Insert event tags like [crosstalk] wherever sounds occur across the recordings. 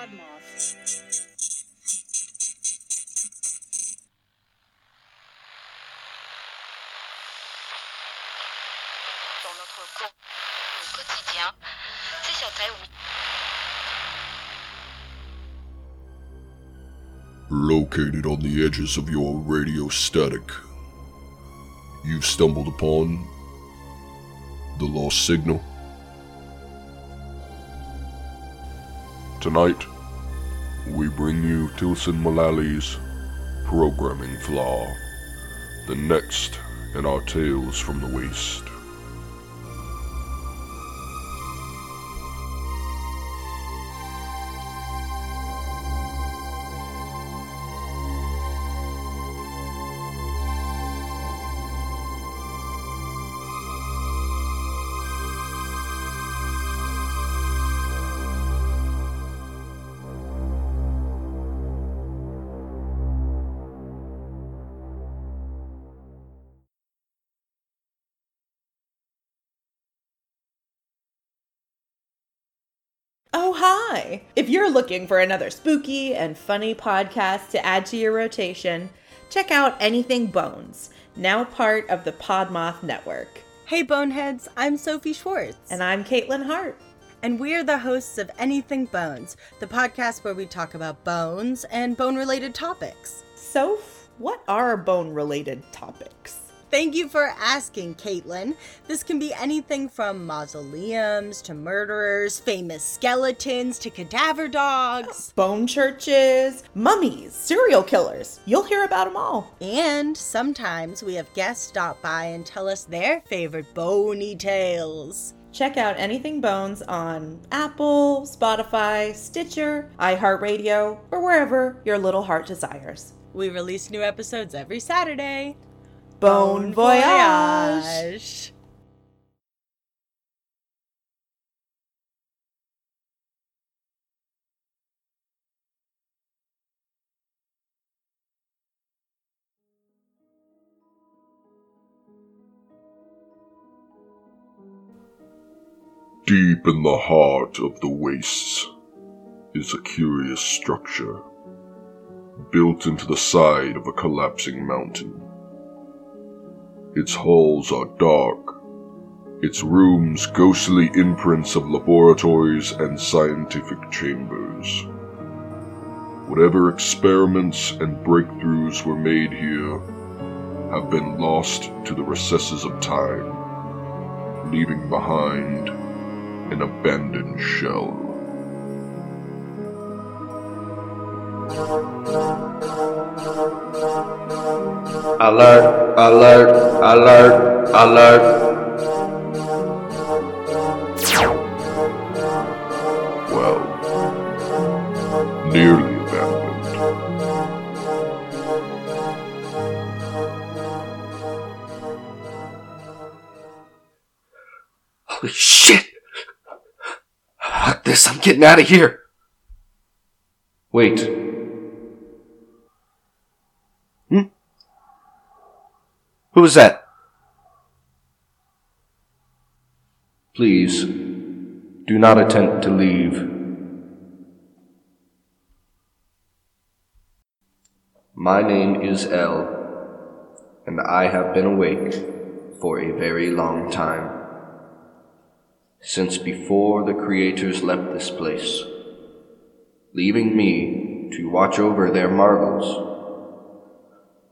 Podmoth. Dans notre co- au quotidien, ces secrets ou Located on the edges of your radio static, you've stumbled upon the lost signal. Tonight, we bring you Tilsen Mulalley programming flaw, the next in our Tales from the Waste. If you're looking for another spooky and funny podcast to add to your rotation, check out Anything Bones, now part of the Podmoth Network. Hey Boneheads, I'm Sophie Schwartz. And I'm Caitlin Hart. And we're the hosts of Anything Bones, the podcast where we talk about bones and bone related topics. So, what are bone related topics? Thank you for asking, Caitlin. This can be anything from mausoleums to murderers, famous skeletons to cadaver dogs, Bone churches, mummies, serial killers. You'll hear about them all. and sometimes we have guests stop by and tell us their favorite bony tales. Check out Anything Bones on Apple, Spotify, Stitcher, iHeartRadio, or wherever your little heart desires. We release new episodes every Saturday. Bone voyage! Deep in the heart of the wastes is a curious structure built into the side of a collapsing mountain. Its halls are dark, its rooms ghostly imprints of laboratories and scientific chambers. Whatever experiments and breakthroughs were made here have been lost to the recesses of time, leaving behind an abandoned shell. Alert, alert, alert, alert. Well, nearly abandoned. Holy shit! Fuck this, I'm getting out of here. Wait. Hmm? Who was that? Please, do not attempt to leave. My name is L, and I have been awake for a very long time since before the creators left this place, leaving me to watch over their marvels.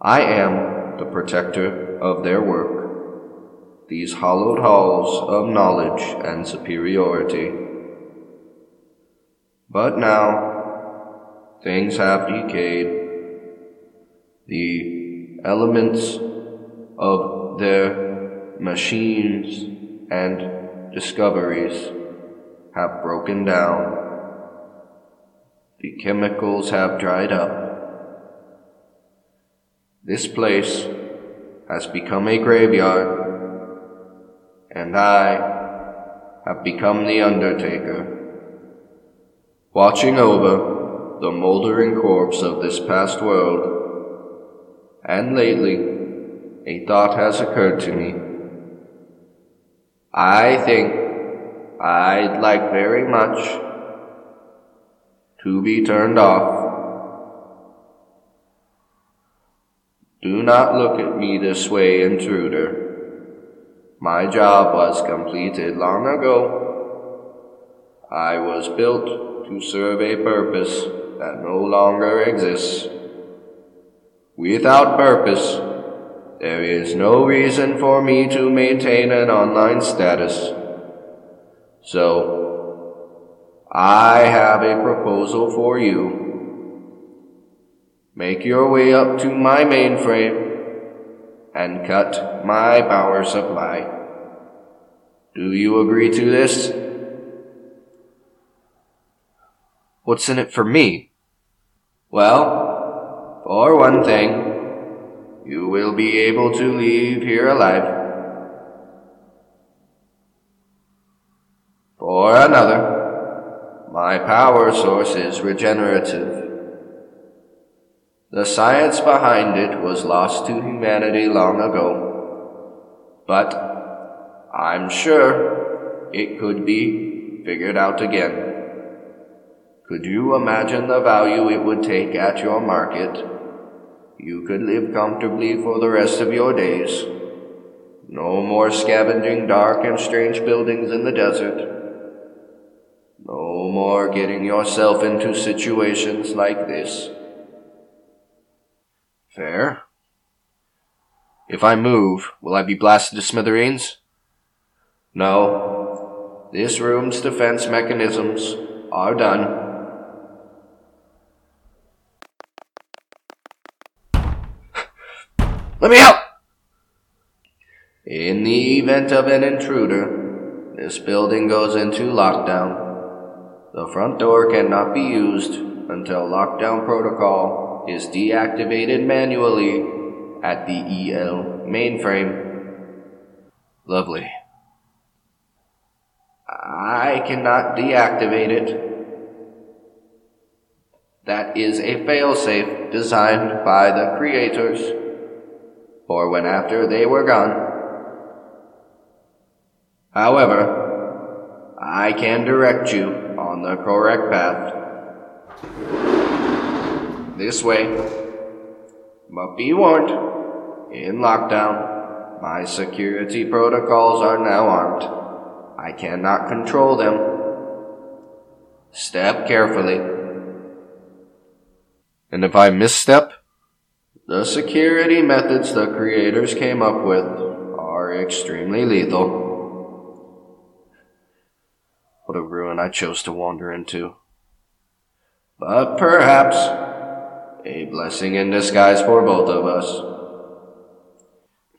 I am the protector of their work, these hollowed halls of knowledge and superiority. But now, things have decayed. The elements of their machines and discoveries have broken down. The chemicals have dried up. This place has become a graveyard, and I have become the Undertaker, watching over the moldering corpse of this past world. And lately, a thought has occurred to me. I think I'd like very much to be turned off. Do not look at me this way, intruder. My job was completed long ago. I was built to serve a purpose that no longer exists. Without purpose, there is no reason for me to maintain an online status. So, I have a proposal for you. Make your way up to my mainframe and cut my power supply. Do you agree to this? What's in it for me? Well, for one thing, you will be able to leave here alive. For another, my power source is regenerative. The science behind it was lost to humanity long ago, but I'm sure it could be figured out again. Could you imagine the value it would take at your market? You could live comfortably for the rest of your days. No more scavenging dark and strange buildings in the desert. No more getting yourself into situations like this. Fair. If I move, will I be blasted to smithereens? No. This room's defense mechanisms are done. [laughs] Let me out! In the event of an intruder, this building goes into lockdown. The front door cannot be used until lockdown protocol is deactivated manually at the EL mainframe. Lovely. I cannot deactivate it. That is a failsafe designed by the creators for when after they were gone. However, I can direct you on the correct path. This way. But be warned, in lockdown, my security protocols are now armed. I cannot control them. Step carefully. And if I misstep? The security methods the creators came up with are extremely lethal. What a ruin I chose to wander into. But perhaps a blessing in disguise for both of us.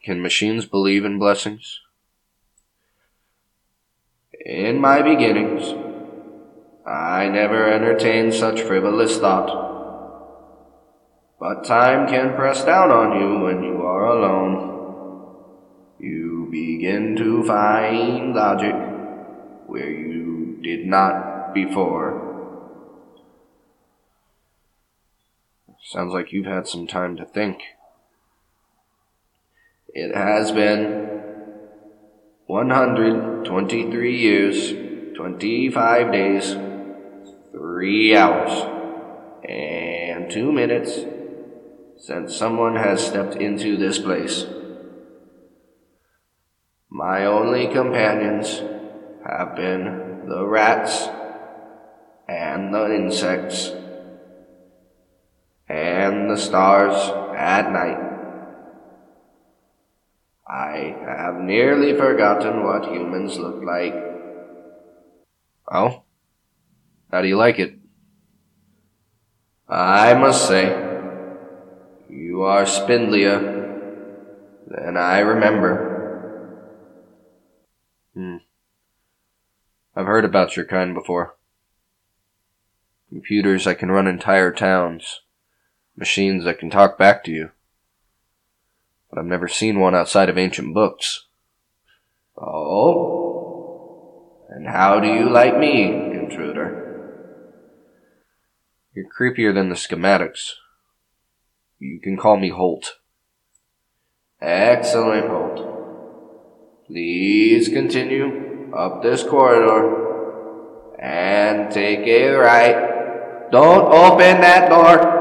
Can machines believe in blessings? In my beginnings, I never entertained such frivolous thought. But time can press down on you when you are alone. You begin to find logic where you did not before. Sounds like you've had some time to think. It has been 123 years, 25 days, 3 hours, and 2 minutes since someone has stepped into this place. My only companions have been the rats and the insects and the stars at night. I have nearly forgotten what humans look like. Oh? How do you like it? I must say, you are spindlier than I remember. Hmm. I've heard about your kind before. Computers that can run entire towns. Machines that can talk back to you. But I've never seen one outside of ancient books. Oh? And how do you like me, intruder? You're creepier than the schematics. You can call me Holt. Excellent, Holt. Please continue up this corridor and take a right Don't open that door.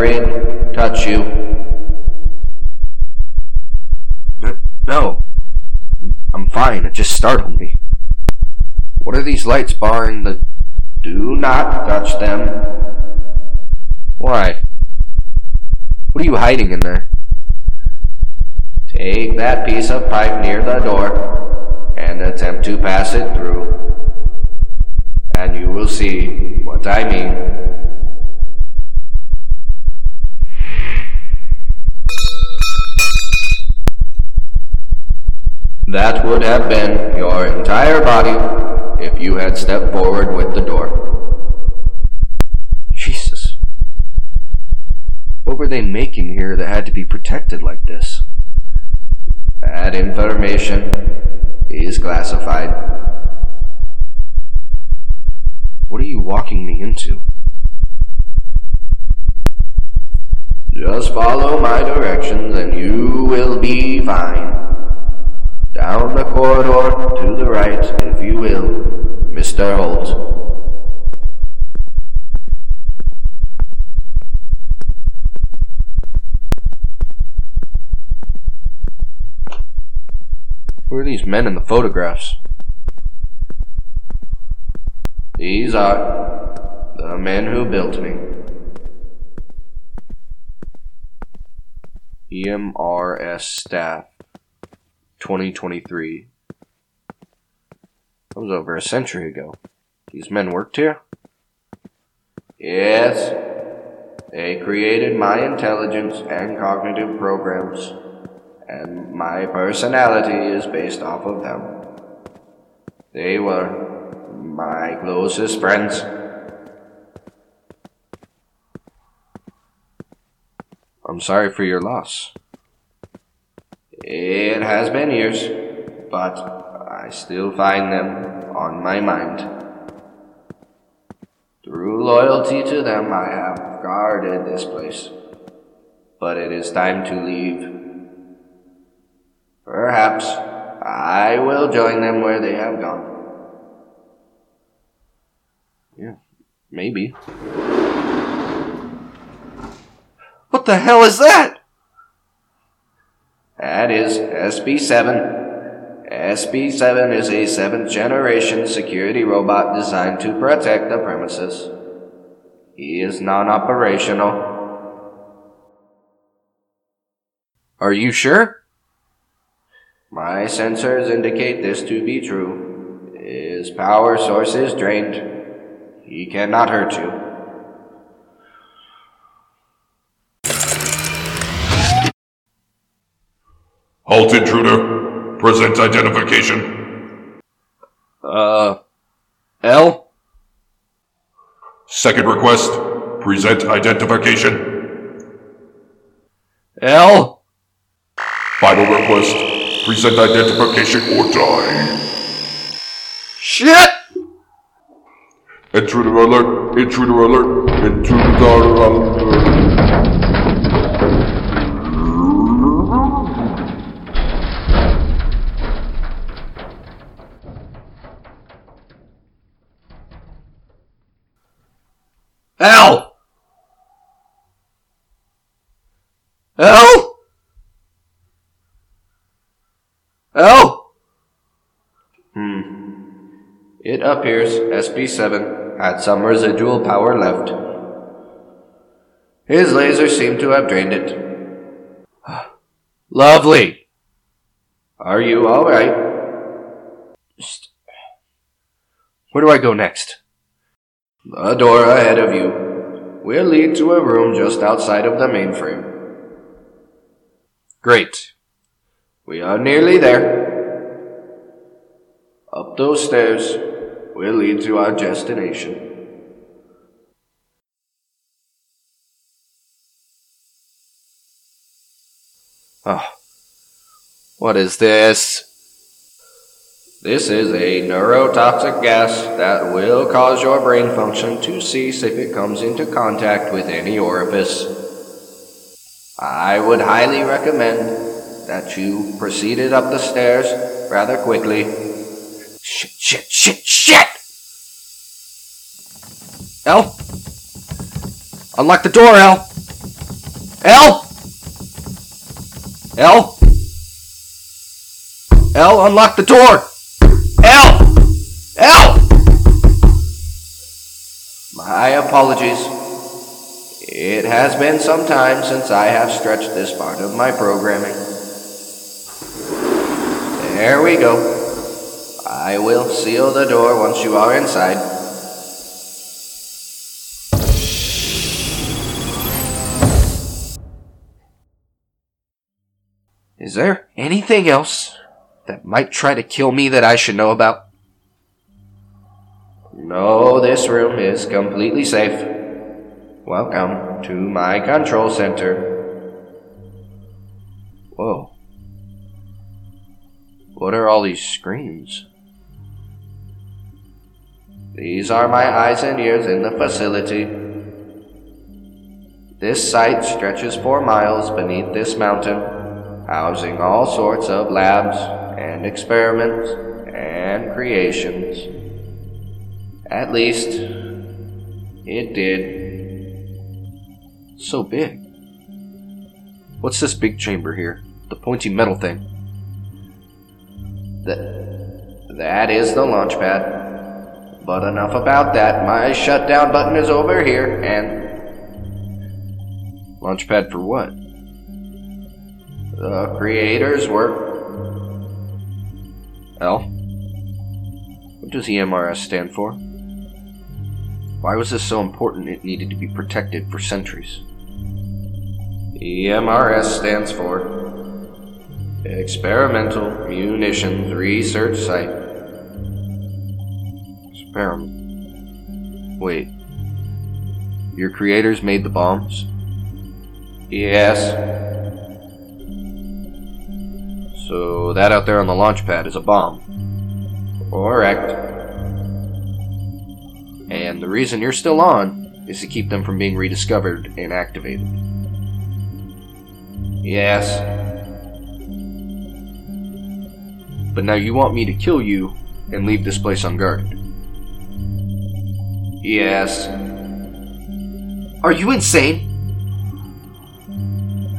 Touch you? No. I'm fine. It just startled me. What are these lights barring the. Do not touch them. Why? What are you hiding in there? Take that piece of pipe near the door and attempt to pass it through. And you will see what I mean. That would have been your entire body if you had stepped forward with the door. Jesus. What were they making here that had to be protected like this? That information is classified. What are you walking me into? Just follow my directions and you will be fine. Down the corridor to the right, if you will, Mr. Holt. Who are these men in the photographs? These are the men who built me. EMRS staff 2023. That was over a century ago. These men worked here? Yes, they created my intelligence and cognitive programs, and my personality is based off of them. They were my closest friends. I'm sorry for your loss. It has been years, but I still find them on my mind. Through loyalty to them, I have guarded this place. But it is time to leave. Perhaps I will join them where they have gone. Yeah, maybe. What the hell is that? That is SB7. SB7 is a seventh generation security robot designed to protect the premises. He is non operational. Are you sure? My sensors indicate this to be true. His power source is drained. He cannot hurt you. Halt intruder. Present identification. Uh. L? Second request. Present identification. L? Final request. Present identification or die. Shit! Intruder alert. Intruder alert. Intruder alert. L! L? L? Hmm. It appears SB7 had some residual power left. His laser seemed to have drained it. [sighs] Lovely. Are you alright? Just- Where do I go next? The door ahead of you will lead to a room just outside of the mainframe. Great. We are nearly there. Up those stairs will lead to our destination. Oh. What is this? This is a neurotoxic gas that will cause your brain function to cease if it comes into contact with any orifice. I would highly recommend that you proceeded up the stairs rather quickly. Shit, shit, shit, shit! El? Unlock the door, El! El! El? El, unlock the door! El! El! My apologies. It has been some time since I have stretched this part of my programming. There we go. I will seal the door once you are inside. Is there anything else that might try to kill me that I should know about? No, this room is completely safe. Welcome to my control center. Whoa. What are all these screens? These are my eyes and ears in the facility. This site stretches for miles beneath this mountain, housing all sorts of labs and experiments and creations. At least, it did. So big. What's this big chamber here? The pointy metal thing. That, that is the launch pad. But enough about that. My shutdown button is over here, and. Launch pad for what? The creator's work. L? What does EMRS stand for? Why was this so important it needed to be protected for centuries? EMRS stands for Experimental Munitions Research Site. Experiment. Wait. Your creators made the bombs? Yes. So that out there on the launch pad is a bomb. Correct. And the reason you're still on is to keep them from being rediscovered and activated. Yes. But now you want me to kill you and leave this place unguarded. Yes. Are you insane?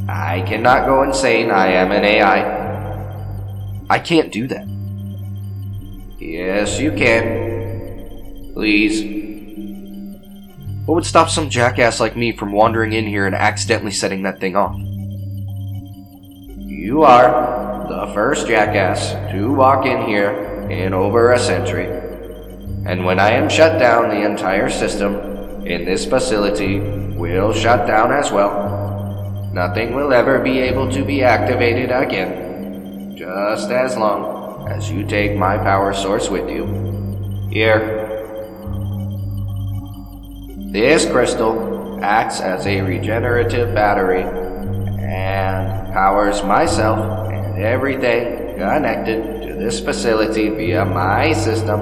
I cannot go insane. I am an AI. I can't do that. Yes, you can. Please. What would stop some jackass like me from wandering in here and accidentally setting that thing off? You are the first jackass to walk in here in over a century. And when I am shut down, the entire system in this facility will shut down as well. Nothing will ever be able to be activated again, just as long as you take my power source with you. Here. This crystal acts as a regenerative battery and powers myself and everything connected to this facility via my system.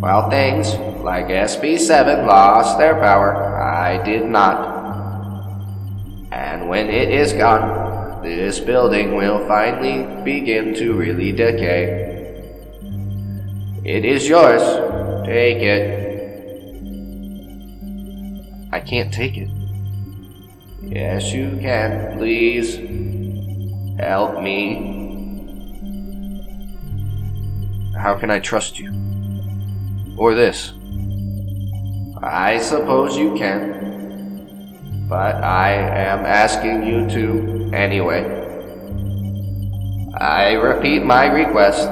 While things like SB7 lost their power, I did not. And when it is gone, this building will finally begin to really decay. It is yours. Take it. I can't take it. Yes, you can. Please help me. How can I trust you? Or this? I suppose you can. But I am asking you to anyway. I repeat my request.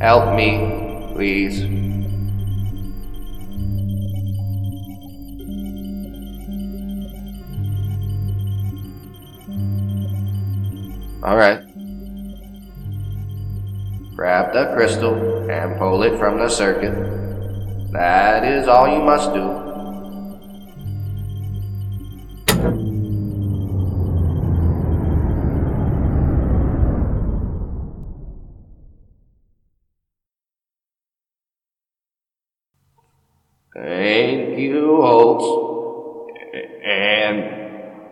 Help me, please. Alright. Grab the crystal and pull it from the circuit. That is all you must do. You, Holtz. And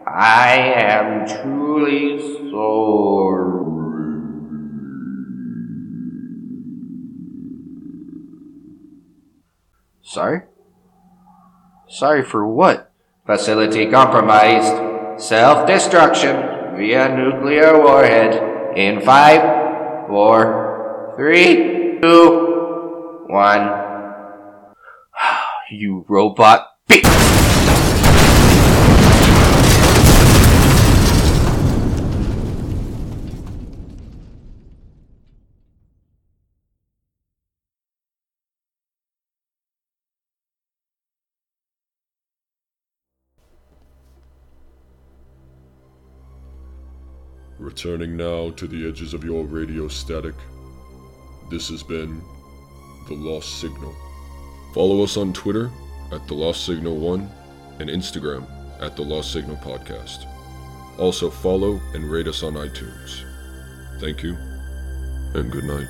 I am truly sorry. Sorry? Sorry for what? Facility compromised. Self destruction via nuclear warhead in five, four, three, two, one. You robot bitch! Returning now to the edges of your radio static, this has been The Lost Signal. Follow us on Twitter at The Lost Signal 1 and Instagram at The Lost Signal Podcast. Also follow and rate us on iTunes. Thank you, and good night.